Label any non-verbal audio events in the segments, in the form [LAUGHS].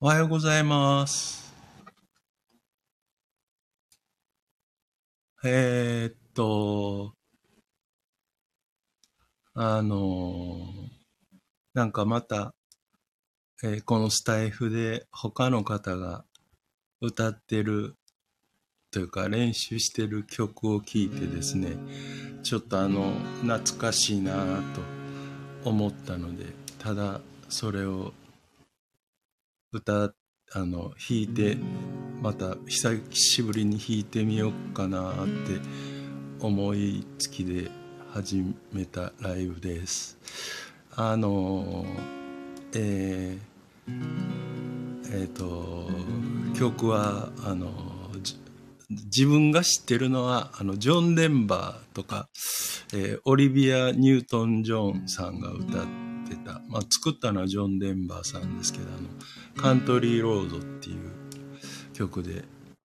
おはようございます。えー、っと、あのなんかまた、えー、このスタイフで他の方が歌ってるというか練習してる曲を聴いてですね、ちょっとあの、懐かしいなと思ったので、ただそれを歌あの弾いてまた久しぶりに弾いてみようかなって思いつきで始めたライブです。あのえー、えー、と曲はあの自分が知ってるのはあのジョン・デンバーとか、えー、オリビア・ニュートン・ジョンさんが歌ってた、まあ、作ったのはジョン・デンバーさんですけどカントリーロードっていう曲で、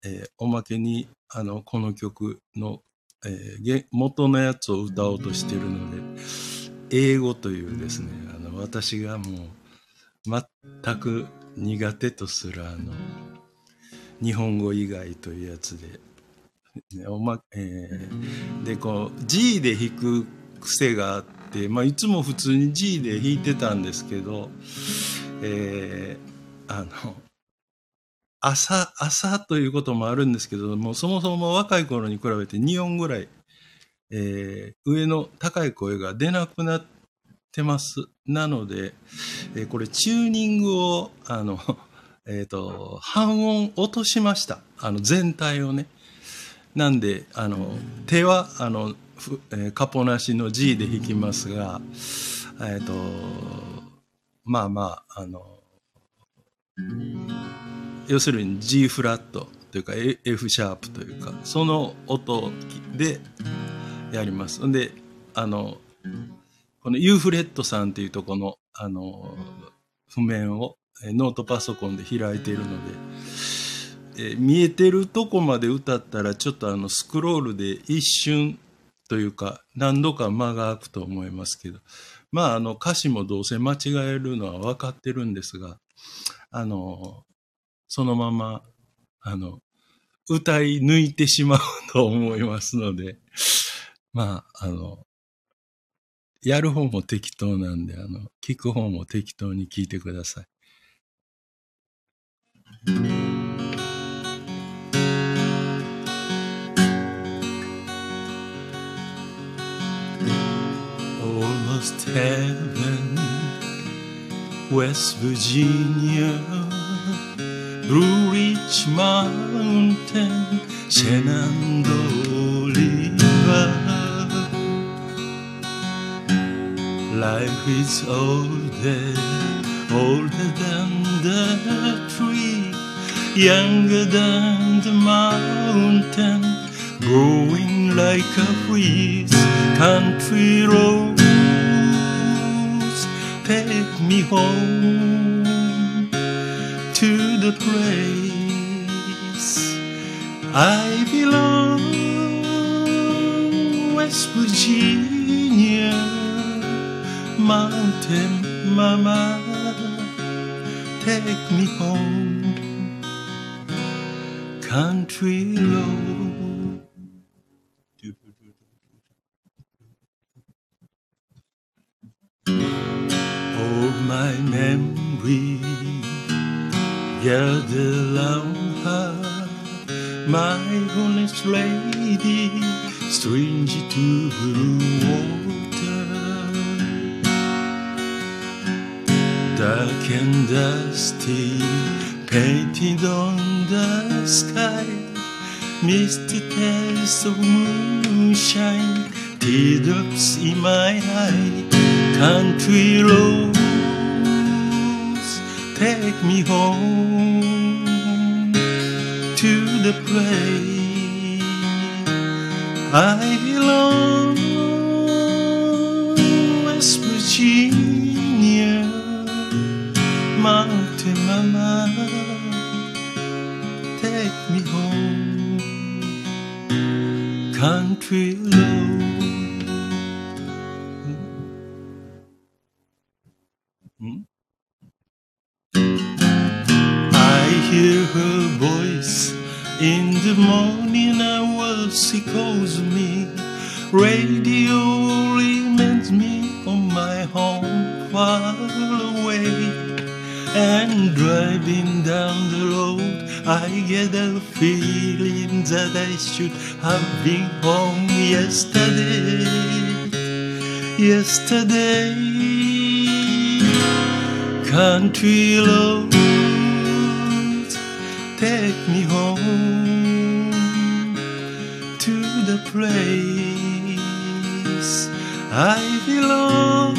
えー、おまけにあのこの曲の、えー、元のやつを歌おうとしてるので英語というですねあの私がもう全く苦手とするあの日本語以外というやつで、おまえー、でこう G で弾く癖があって、まあ、いつも普通に G で弾いてたんですけど、えー、あの、朝、朝ということもあるんですけども、そもそも若い頃に比べて2音ぐらい、えー、上の高い声が出なくなってます。なので、えー、これチューニングを、あの、[LAUGHS] え、ー、と、半音落としました。あの、全体をね。なんで、あの、手は、あの、えー、カポなしの G で弾きますが、えっ、ー、と、まあまあ、あの、要するに G フラットというか F シャープというかその音でやります。んであのこの U フレットさんっていうとこのあの譜面をノートパソコンで開いているので、え見えてるとこまで歌ったらちょっとあのスクロールで一瞬というか何度か間が空くと思いますけどまああの歌詞もどうせ間違えるのは分かってるんですがあの、そのまま、あの、歌い抜いてしまうと思いますので、まあ、あの、やる方も適当なんで、あの、聞く方も適当に聞いてください。Almost heaven West Virginia, Blue Ridge Mountain, Shenandoah River. Life is older, older than the tree, younger than the mountain, growing like a breeze, country road take me home to the place I belong, West Virginia, Mountain Mama, take me home, country road. My memory. Round her, my honest lady, stranger to blue water. Dark and dusty, painted on the sky, misty taste of moonshine, teardrops in my eye, country road take me home to the place I belong, West Virginia, Mountain Mama, take me home, country road. Morning hours she calls me. Radio reminds me of my home far away. And driving down the road I get a feeling that I should have been home yesterday. Yesterday. Country roads take me home place I belong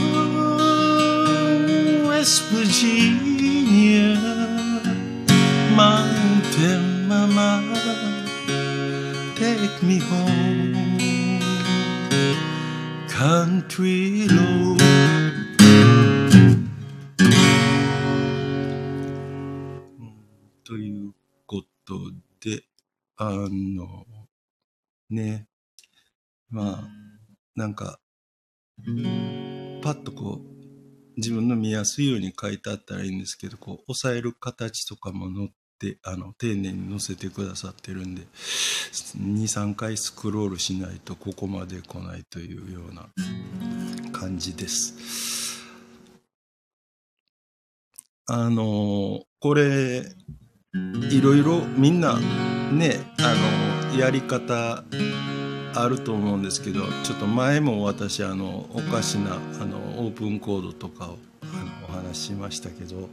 West Virginia mountain mama take me home country road ということで、あの、ね、 まあ、なんか、パッとこう、自分の見やすいように書いてあったらいいんですけど、こう、押さえる形とかも載って、あの、丁寧に載せてくださってるんで、2、3回スクロールしないとここまで来ないというような感じです。あの、これ、いろいろみんなね、あの、やり方あると思うんですけど、ちょっと前も私、あの、おかしな、あの、オープンコードとかをあのお話ししましたけど、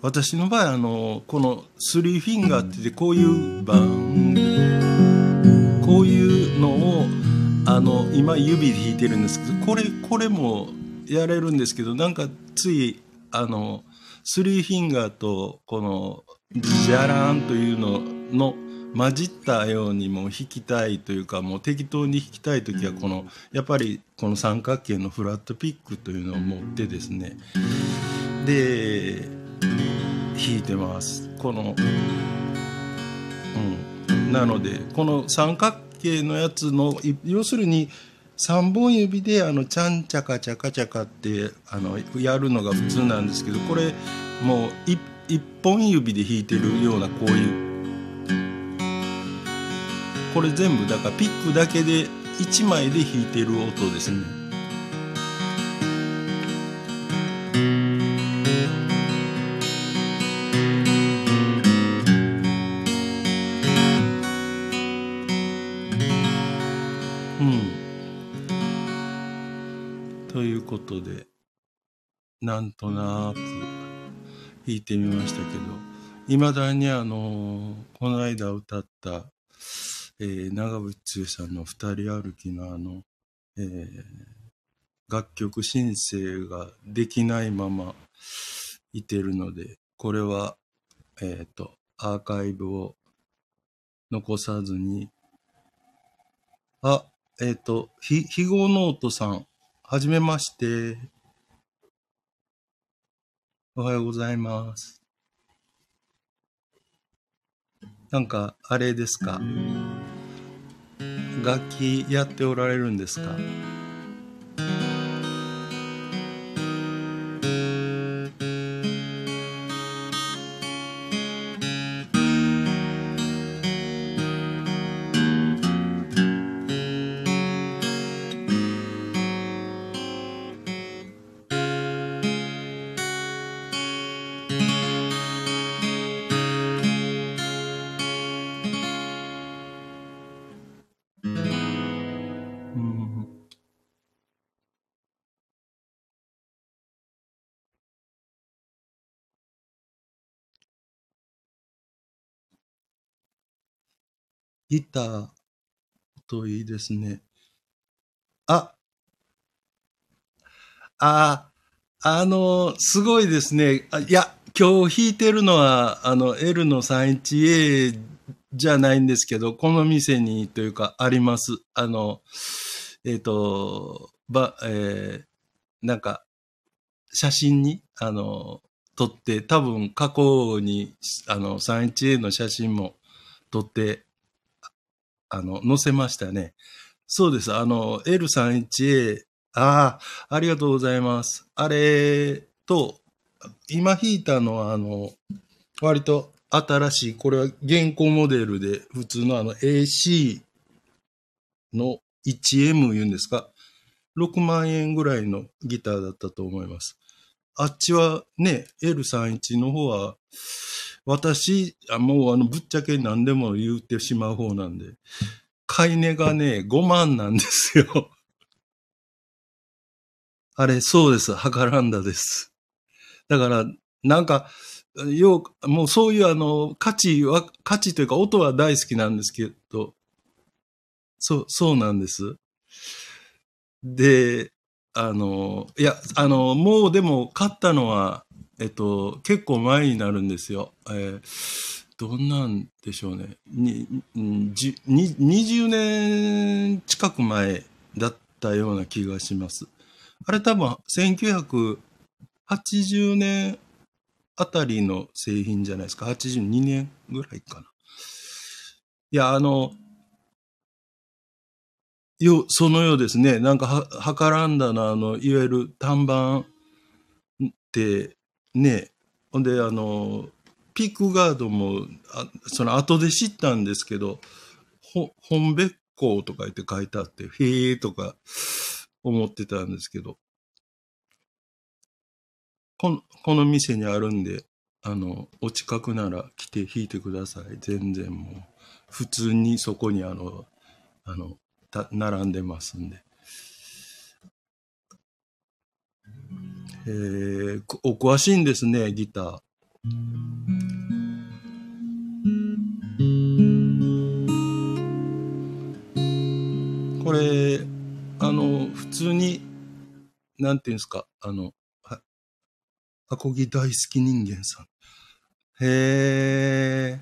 私の場合、あの、この3フィンガーって、こういう番、こういうのを、あの、今指で弾いてるんですけど、これ、これもやれるんですけど、なんかつい、あの、スリーフィンガーとこのジャランというのの混じったようにも弾きたいというかもう適当に弾きたい時はこのやっぱりこの三角形のフラットピックというのを持ってですねで弾いてます。このうん。なのでこの三角形のやつのい要するに3本指であのちゃんちゃかちゃかちゃかってあのやるのが普通なんですけどこれもうい一本指で弾いてるようなこういうこれ全部だからピックだけで1枚で弾いてる音ですね。うん。ということで、なんとなく弾いてみましたけど、いまだにあの、この間歌った、えー長渕剛さんの二人歩きのあの、えー楽曲申請ができないままいてるので、これは、えっ、と、アーカイブを残さずに、あ、えっ、と、ひ、ひごノートさん、はじめまして。おはようございます。なんか、あれですか？楽器やっておられるんですか？ギターといいですね。あ、あ、あの、すごいですね。あいや、今日弾いてるのは、あの、L の 31A じゃないんですけど、この店にというか、あります。あの、えっ、と、ば、えーなんか、写真に、あの、撮って、多分過去に、あの、31A の写真も撮って、あの、載せましたね。そうです。あの、L31A、ああ、ありがとうございます。あれと、今弾いたのは、あの、割と新しい、これは現行モデルで、普通のあの AC の 1M 言うんですか？6万円ぐらいのギターだったと思います。あっちはね、L31 の方は、私、あもうあの、ぶっちゃけ何でも言ってしまう方なんで、買い値がね、5万なんですよ。[LAUGHS] あれ、そうです。ハカランダです。だから、なんか、よう、もうそういうあの、価値は、価値というか音は大好きなんですけど、そう、そうなんです。で、あの、いや、あの、もうでも買ったのは、えっと、結構前になるんですよ。えー、どんなんでしょうね。に、じに20年近く前だったような気がします。あれ多分、1980年あたりの製品じゃないですか。82年ぐらいかな。いや、あの、よ、そのようですね。なんかは、はからんだな、あの、いわゆる単板って、ね、ほんで、あの、ピークガードも、あその後で知ったんですけど、ほ、本別校とか言って書いてあって、へえとか思ってたんですけど、この、この店にあるんで、あの、お近くなら来て弾いてください。全然もう、普通にそこにあの、あの、た並んでますんで。えー、お詳しいんですね、ギター。これ、あの、普通に、なんていうんですか、あの、アコギ大好き人間さん。へえ。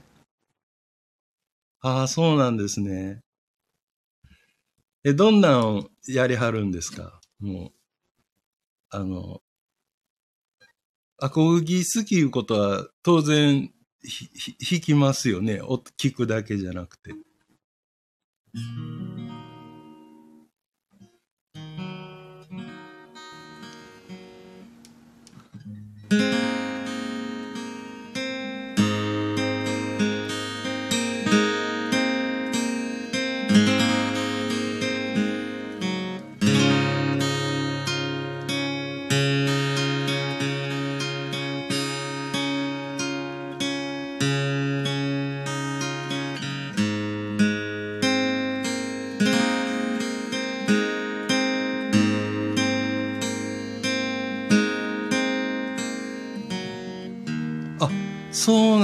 ああ、そうなんですね。え、どんなんやりはるんですか？もう、あの、アコギ好きいうことは当然弾きますよね。聞くだけじゃなくて。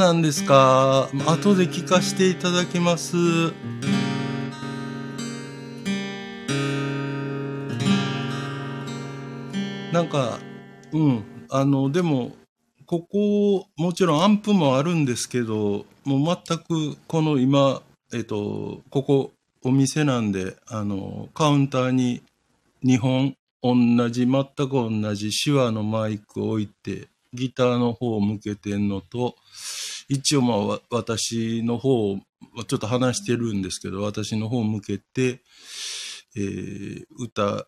なんですか？後で聞かせていただきます。なんか、うん。あの、でも、ここ、もちろんアンプもあるんですけど、もう全くこの今、えっと、ここお店なんで、あの、カウンターに2本同じ、全く同じ手話のマイクを置いて、ギターの方を向けてんのと、一応まあ私の方をちょっと話してるんですけど、私の方向けて、えー、歌、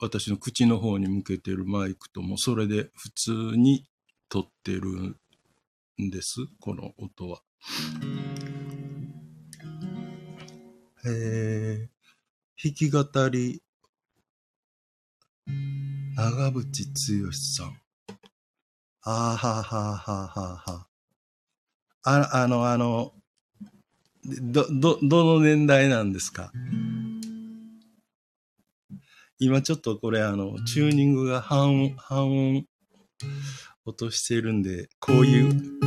私の口の方に向けてるマイクともそれで普通に撮ってるんです、この音は。えー、弾き語り長渕剛さん。あーはーはーはーはーは。あ、あの、あの、ど、ど、どの年代なんですか？今ちょっとこれあの、チューニングが半音、半音落としてるんで、こういう、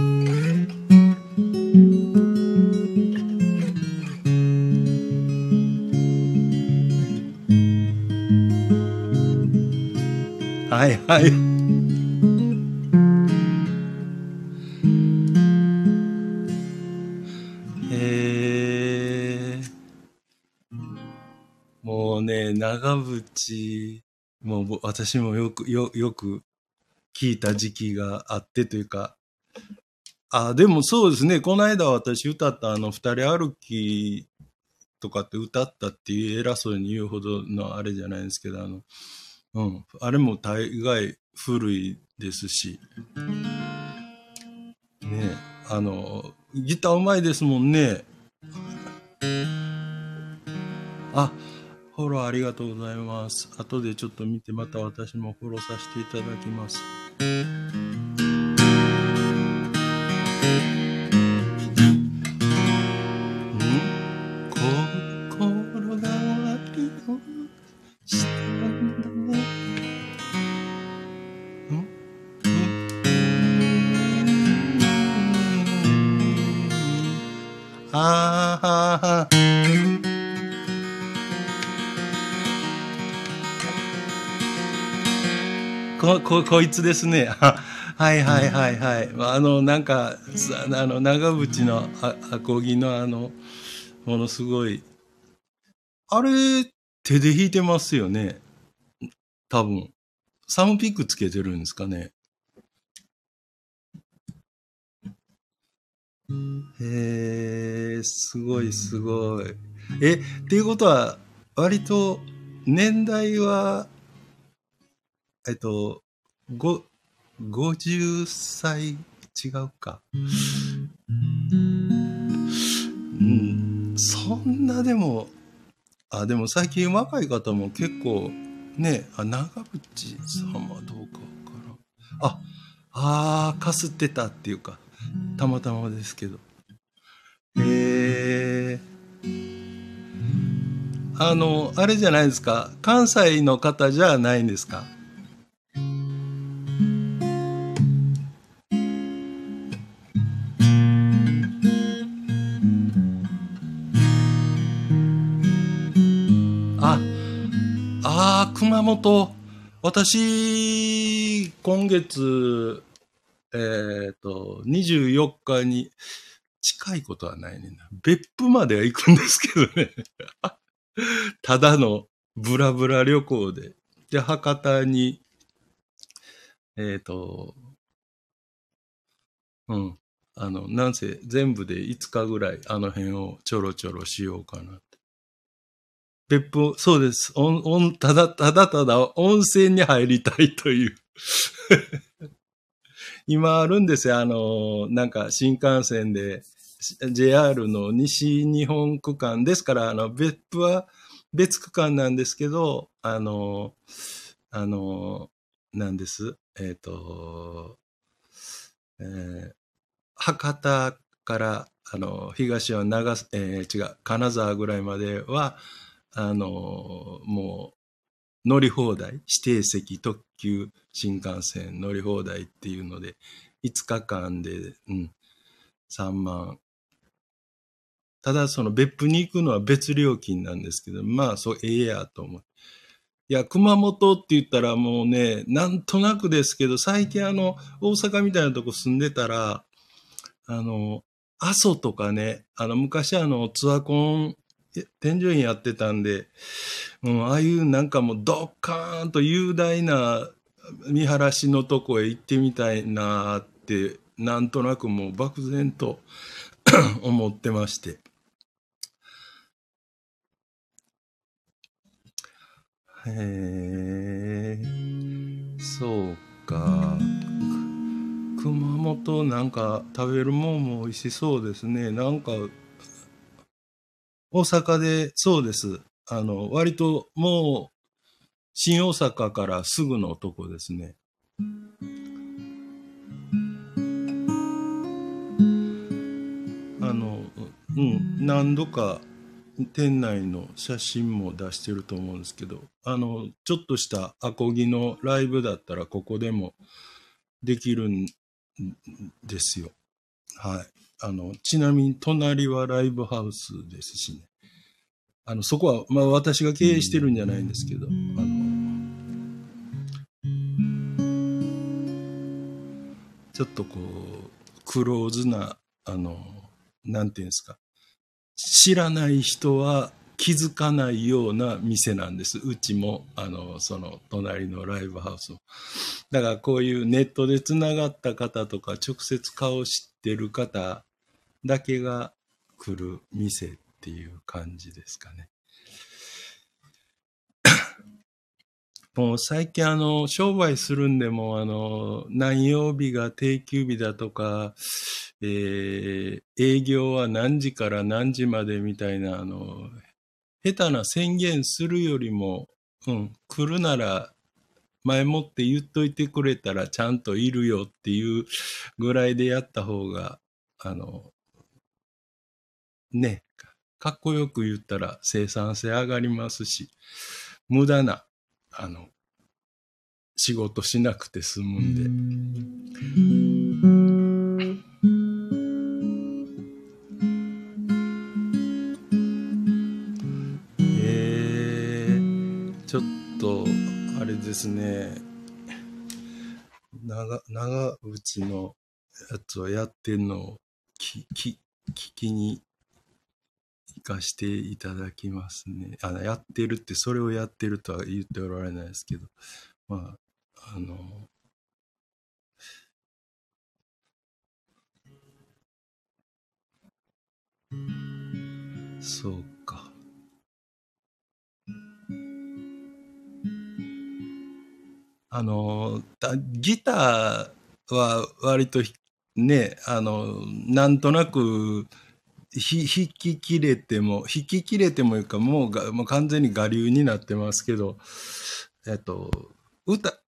はいはい。長渕、も私もよく、よ、よく聞いた時期があってというか、あ、でもそうですね、この間私歌ったあの、二人歩きとかって歌ったっていう偉そうに言うほどのあれじゃないですけど、あの、うん。あれも大概古いですし。ねあの、ギターうまいですもんね。あ、フォローありがとうございます。後でちょっと見て、また私もフォローさせていただきます。こ、こ、いつですね。[LAUGHS] はいはいはいはい。あの、なんか、あの、長渕のアコギのあの、ものすごい。あれ、手で弾いてますよね。多分。サムピックつけてるんですかね。へえ、すごいすごい。え、っていうことは、割と年代はえっと、ご、50歳違うか。うん、そんなでも、あ、でも最近若い方も結構、ね、あ、長渕さんはどうかわからん。あ、あかすってたっていうか、たまたまですけど。へえ。あの、あれじゃないですか。関西の方じゃないんですか？熊本、私、今月、えっ、ー、と、24日に、近いことはないねんな。別府までは行くんですけどね。[LAUGHS] ただのブラブラ旅行で。で、博多に、えっ、ー、と、うん。あの、なんせ全部で5日ぐらいあの辺をちょろちょろしようかな。別府、そうです。おん、おん、ただ、ただただ温泉に入りたいという [LAUGHS] 今あるんですよ。あの、なんか新幹線で JR の西日本区間ですから、あの、別府は別区間なんですけど、あの、あの、なんです。えっ、ー、と、えー、博多から、あの、東は長、えー、違う、金沢ぐらいまでは、あの、もう乗り放題、指定席特急新幹線乗り放題っていうので、5日間で、うん、3万。ただその別府に行くのは別料金なんですけど、まあそう、ええやと思う。いや、熊本って言ったらもうね、なんとなくですけど、最近あの、大阪みたいなとこ住んでたら、あの、阿蘇とかね、あの、昔あの、ツアコン添乗員やってたんで、うん、ああいうなんかもうドッカーンと雄大な見晴らしのとこへ行ってみたいなって、なんとなくもう漠然と [COUGHS] 思ってまして。へえ、そうか。熊本なんか食べるもんも美味しそうですね。なんか大阪で、そうです。あの、割ともう、新大阪からすぐのとこですね。あの、うん、何度か店内の写真も出してると思うんですけど、あの、ちょっとしたアコギのライブだったらここでもできるんですよ。はい。あの、ちなみに隣はライブハウスですしね。あの、そこは、まあ私が経営してるんじゃないんですけど、あの、ちょっとこう、クローズな、あの、なんていうんですか。知らない人は気づかないような店なんです。うちも、あの、その隣のライブハウスも。だからこういうネットで繋がった方とか、直接顔知ってる方だけが来る店っていう感じですかね。[COUGHS] もう最近あの、商売するんでもあの、何曜日が定休日だとか、えー、営業は何時から何時までみたいな、あの、下手な宣言するよりも、うん、来るなら前もって言っといてくれたらちゃんといるよっていうぐらいでやった方が、あの、ね、かっこよく言ったら生産性上がりますし、無駄な、あの、仕事しなくて済むんで。ですね、長、長渕のやつをやってんのを聞き、聞きに行かしていただきますね。あの、やってるって、それをやってるとは言っておられないですけど、まあ、あの、そうか。あの、ギターは割とね、あの、なんとなく、ひ引き切れても、引き切れてもいうか、もうがもう完全に我流になってますけど、えっと、歌、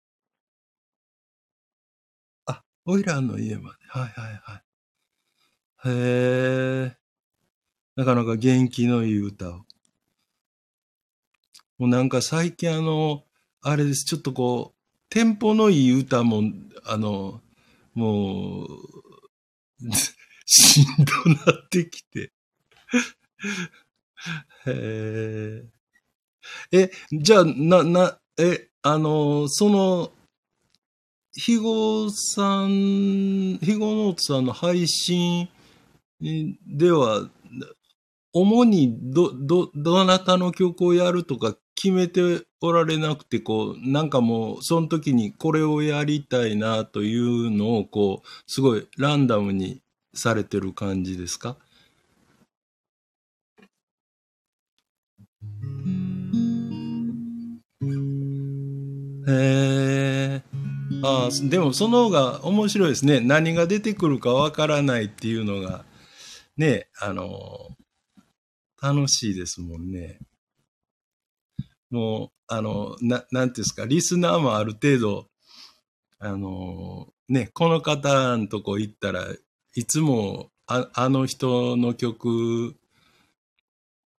あ、オイラーの家まで。はいはいはい。へえ。なかなか元気のいい歌を。もうなんか最近あの、あれです、ちょっとこう、テンポのいい歌も、あの、もう、しんどなってきて。へえ。え、じゃあ、な、な、え、あの、その、肥後さん、肥後ノーツさんの配信では、主にど、ど、どなたの曲をやるとか決めておられなくて、こう、なんかもう、その時にこれをやりたいなというのを、こう、すごいランダムにされてる感じですか？へえ。ああ、でもその方が面白いですね。何が出てくるかわからないっていうのが、ね、あの、楽しいですもんね。もう、あの、な、なんていうんですか、リスナーもある程度、あの、ね、この方のとこ行ったらいつもああの人の曲っ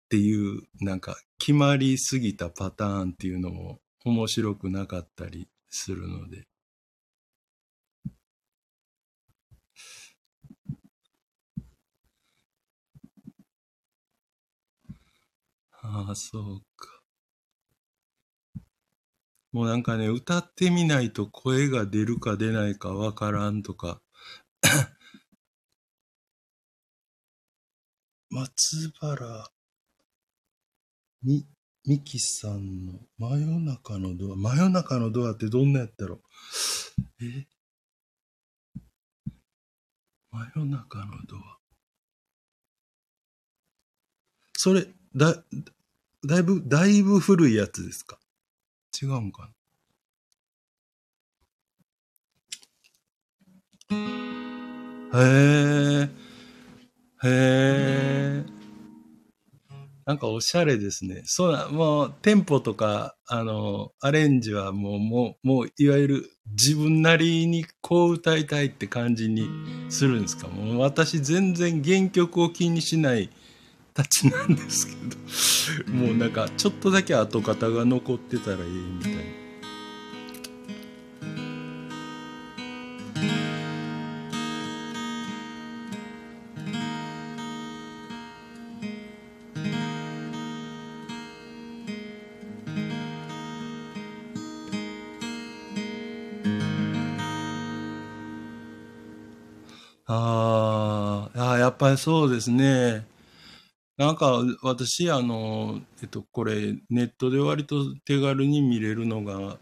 ていうなんか決まりすぎたパターンっていうのも面白くなかったりするので。ああ、そうか。もうなんかね、歌ってみないと声が出るか出ないかわからんとか [COUGHS] 松原み、みきさんの真夜中のドア。真夜中のドアってどんなやったろ？え？真夜中のドア。それ、だ、だいぶ、だいぶ古いやつですか？違うんかな？へえ。へえ。なんかおしゃれですね。そうな、もう、テンポとか、あの、アレンジはもう、もう、もう、いわゆる自分なりにこう歌いたいって感じにするんですか？もう私全然原曲を気にしないたちなんですけど、もうなんか、ちょっとだけ跡形が残ってたらいいみたいな。ああ、あやっぱりそうですね。なんか私、あの、えっと、これネットで割と手軽に見れるのが、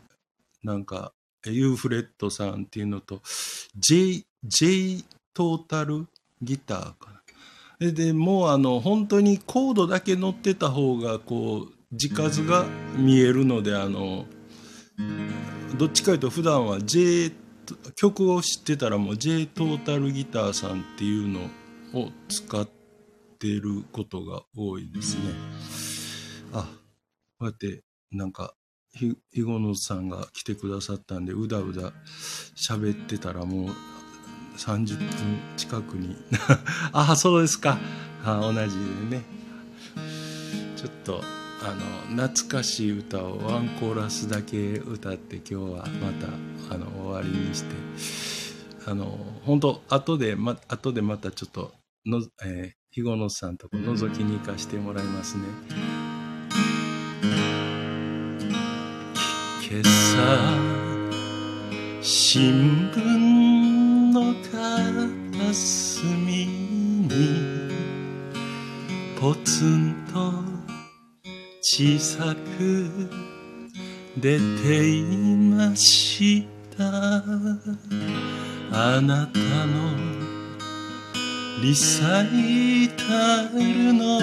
なんか、ユーフレットさんっていうのと、J、J トータルギターかな。で、でもうあの、本当にコードだけ乗ってた方が、こう、字数が見えるので、あの、どっちかというと普段は J 曲を知ってたらもう J トータルギターさんっていうのを使ってていることが多いですね。あ、こうやってなんかひ、ひごのさんが来てくださったんで、うだうだ喋ってたらもう30分近くに。あ [LAUGHS] あ、そうですか。あ同じでね。ちょっと、あの、懐かしい歌をワンコーラスだけ歌って今日はまた、あの、終わりにして、あの、本当後で、ま、後でまたちょっとの、えー、ひごのさんとこ覗きに行かしてもらいますね。今朝新聞の片隅にポツンと小さく出ていましたあなたのリサイタルの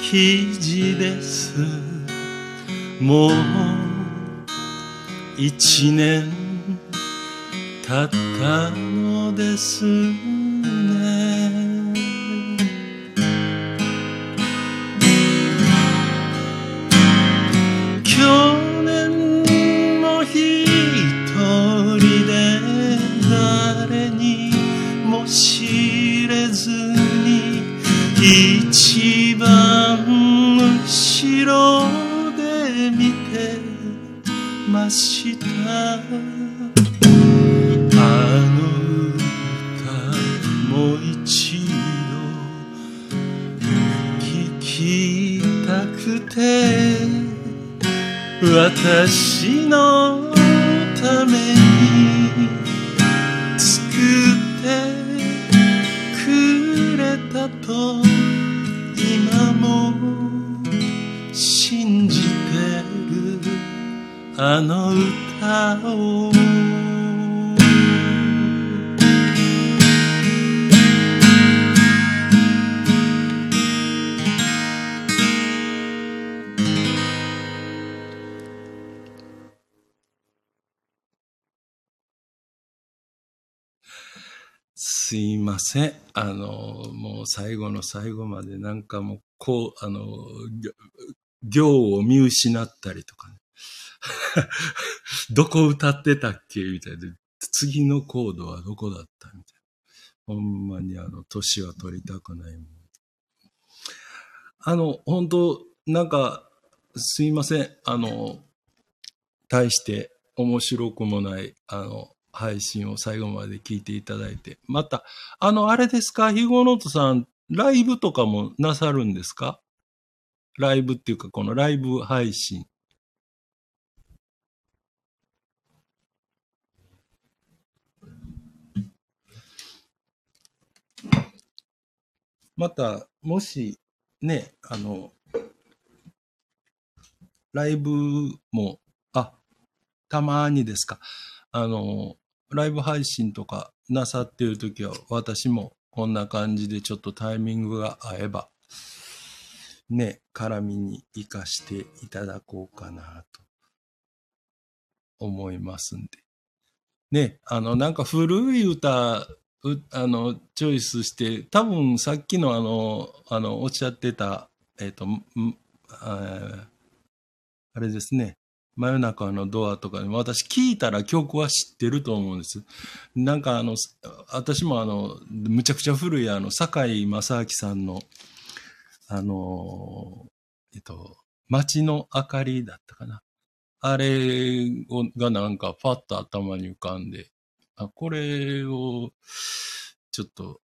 記事です。もう一年経ったのです。私のために作ってくれたと今も信じてるあの歌をすいません。あの、もう最後の最後までなんかもう、こう、あの、行を見失ったりとかね。[LAUGHS] どこ歌ってたっけみたいで、次のコードはどこだったみたいな。ほんまにあの、年は取りたくないもん。あの、本当なんか、すいません。あの、対して面白くもない、あの、配信を最後まで聞いていただいて。また、あの、あれですか、ヒゴノートさん、ライブとかもなさるんですか？ライブっていうか、このライブ配信。また、もし、ね、あの、ライブも、あ、たまにですか？あの、ライブ配信とかなさっているときは、私もこんな感じでちょっとタイミングが合えば、ね、絡みに活かしていただこうかなと思いますんで。ね、あの、なんか古い歌、あの、チョイスして、多分さっきのあの、あの、おっしゃってた、えっ、と、あれですね。真夜中のドアとかで私聞いたら曲は知ってると思うんです。なんかあの、私もあの、むちゃくちゃ古いあの、堺正明さんの、あの、えっと、街の明かりだったかな。あれがなんかパッと頭に浮かんで、あ、これをちょっと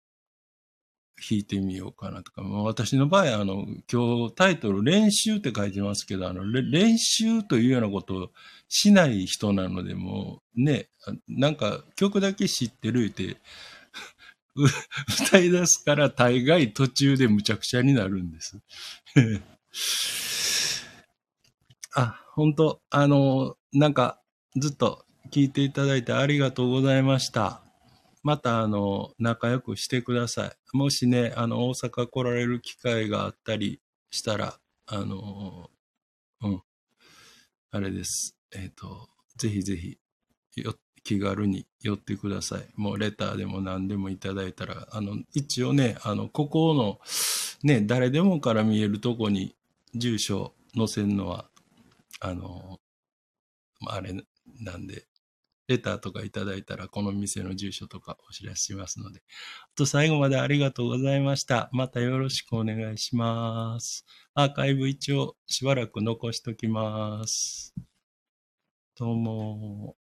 弾いてみようかなとか、まあ、私の場合、あの、今日タイトル練習って書いてますけど、あの、練習というようなことをしない人なので、もうね、なんか曲だけ知ってるって [LAUGHS] 歌い出すから大概途中でむちゃくちゃになるんです。[LAUGHS] あ、本当あの、なんかずっと聞いていただいてありがとうございました。また、あの、仲良くしてください。もしね、あの、大阪来られる機会があったりしたら、あの、うん、あれです。えっ、ー、と、ぜひぜひ、よ、気軽に寄ってください。もうレターでも何でもいただいたら、あの、一応ね、あの、ここの、ね、誰でもから見えるとこに住所載せるのは、あの、あれなんで、レターとかいただいたら、この店の住所とかお知らせしますので。あと最後までありがとうございました。またよろしくお願いします。アーカイブ一応しばらく残しときます。どうも。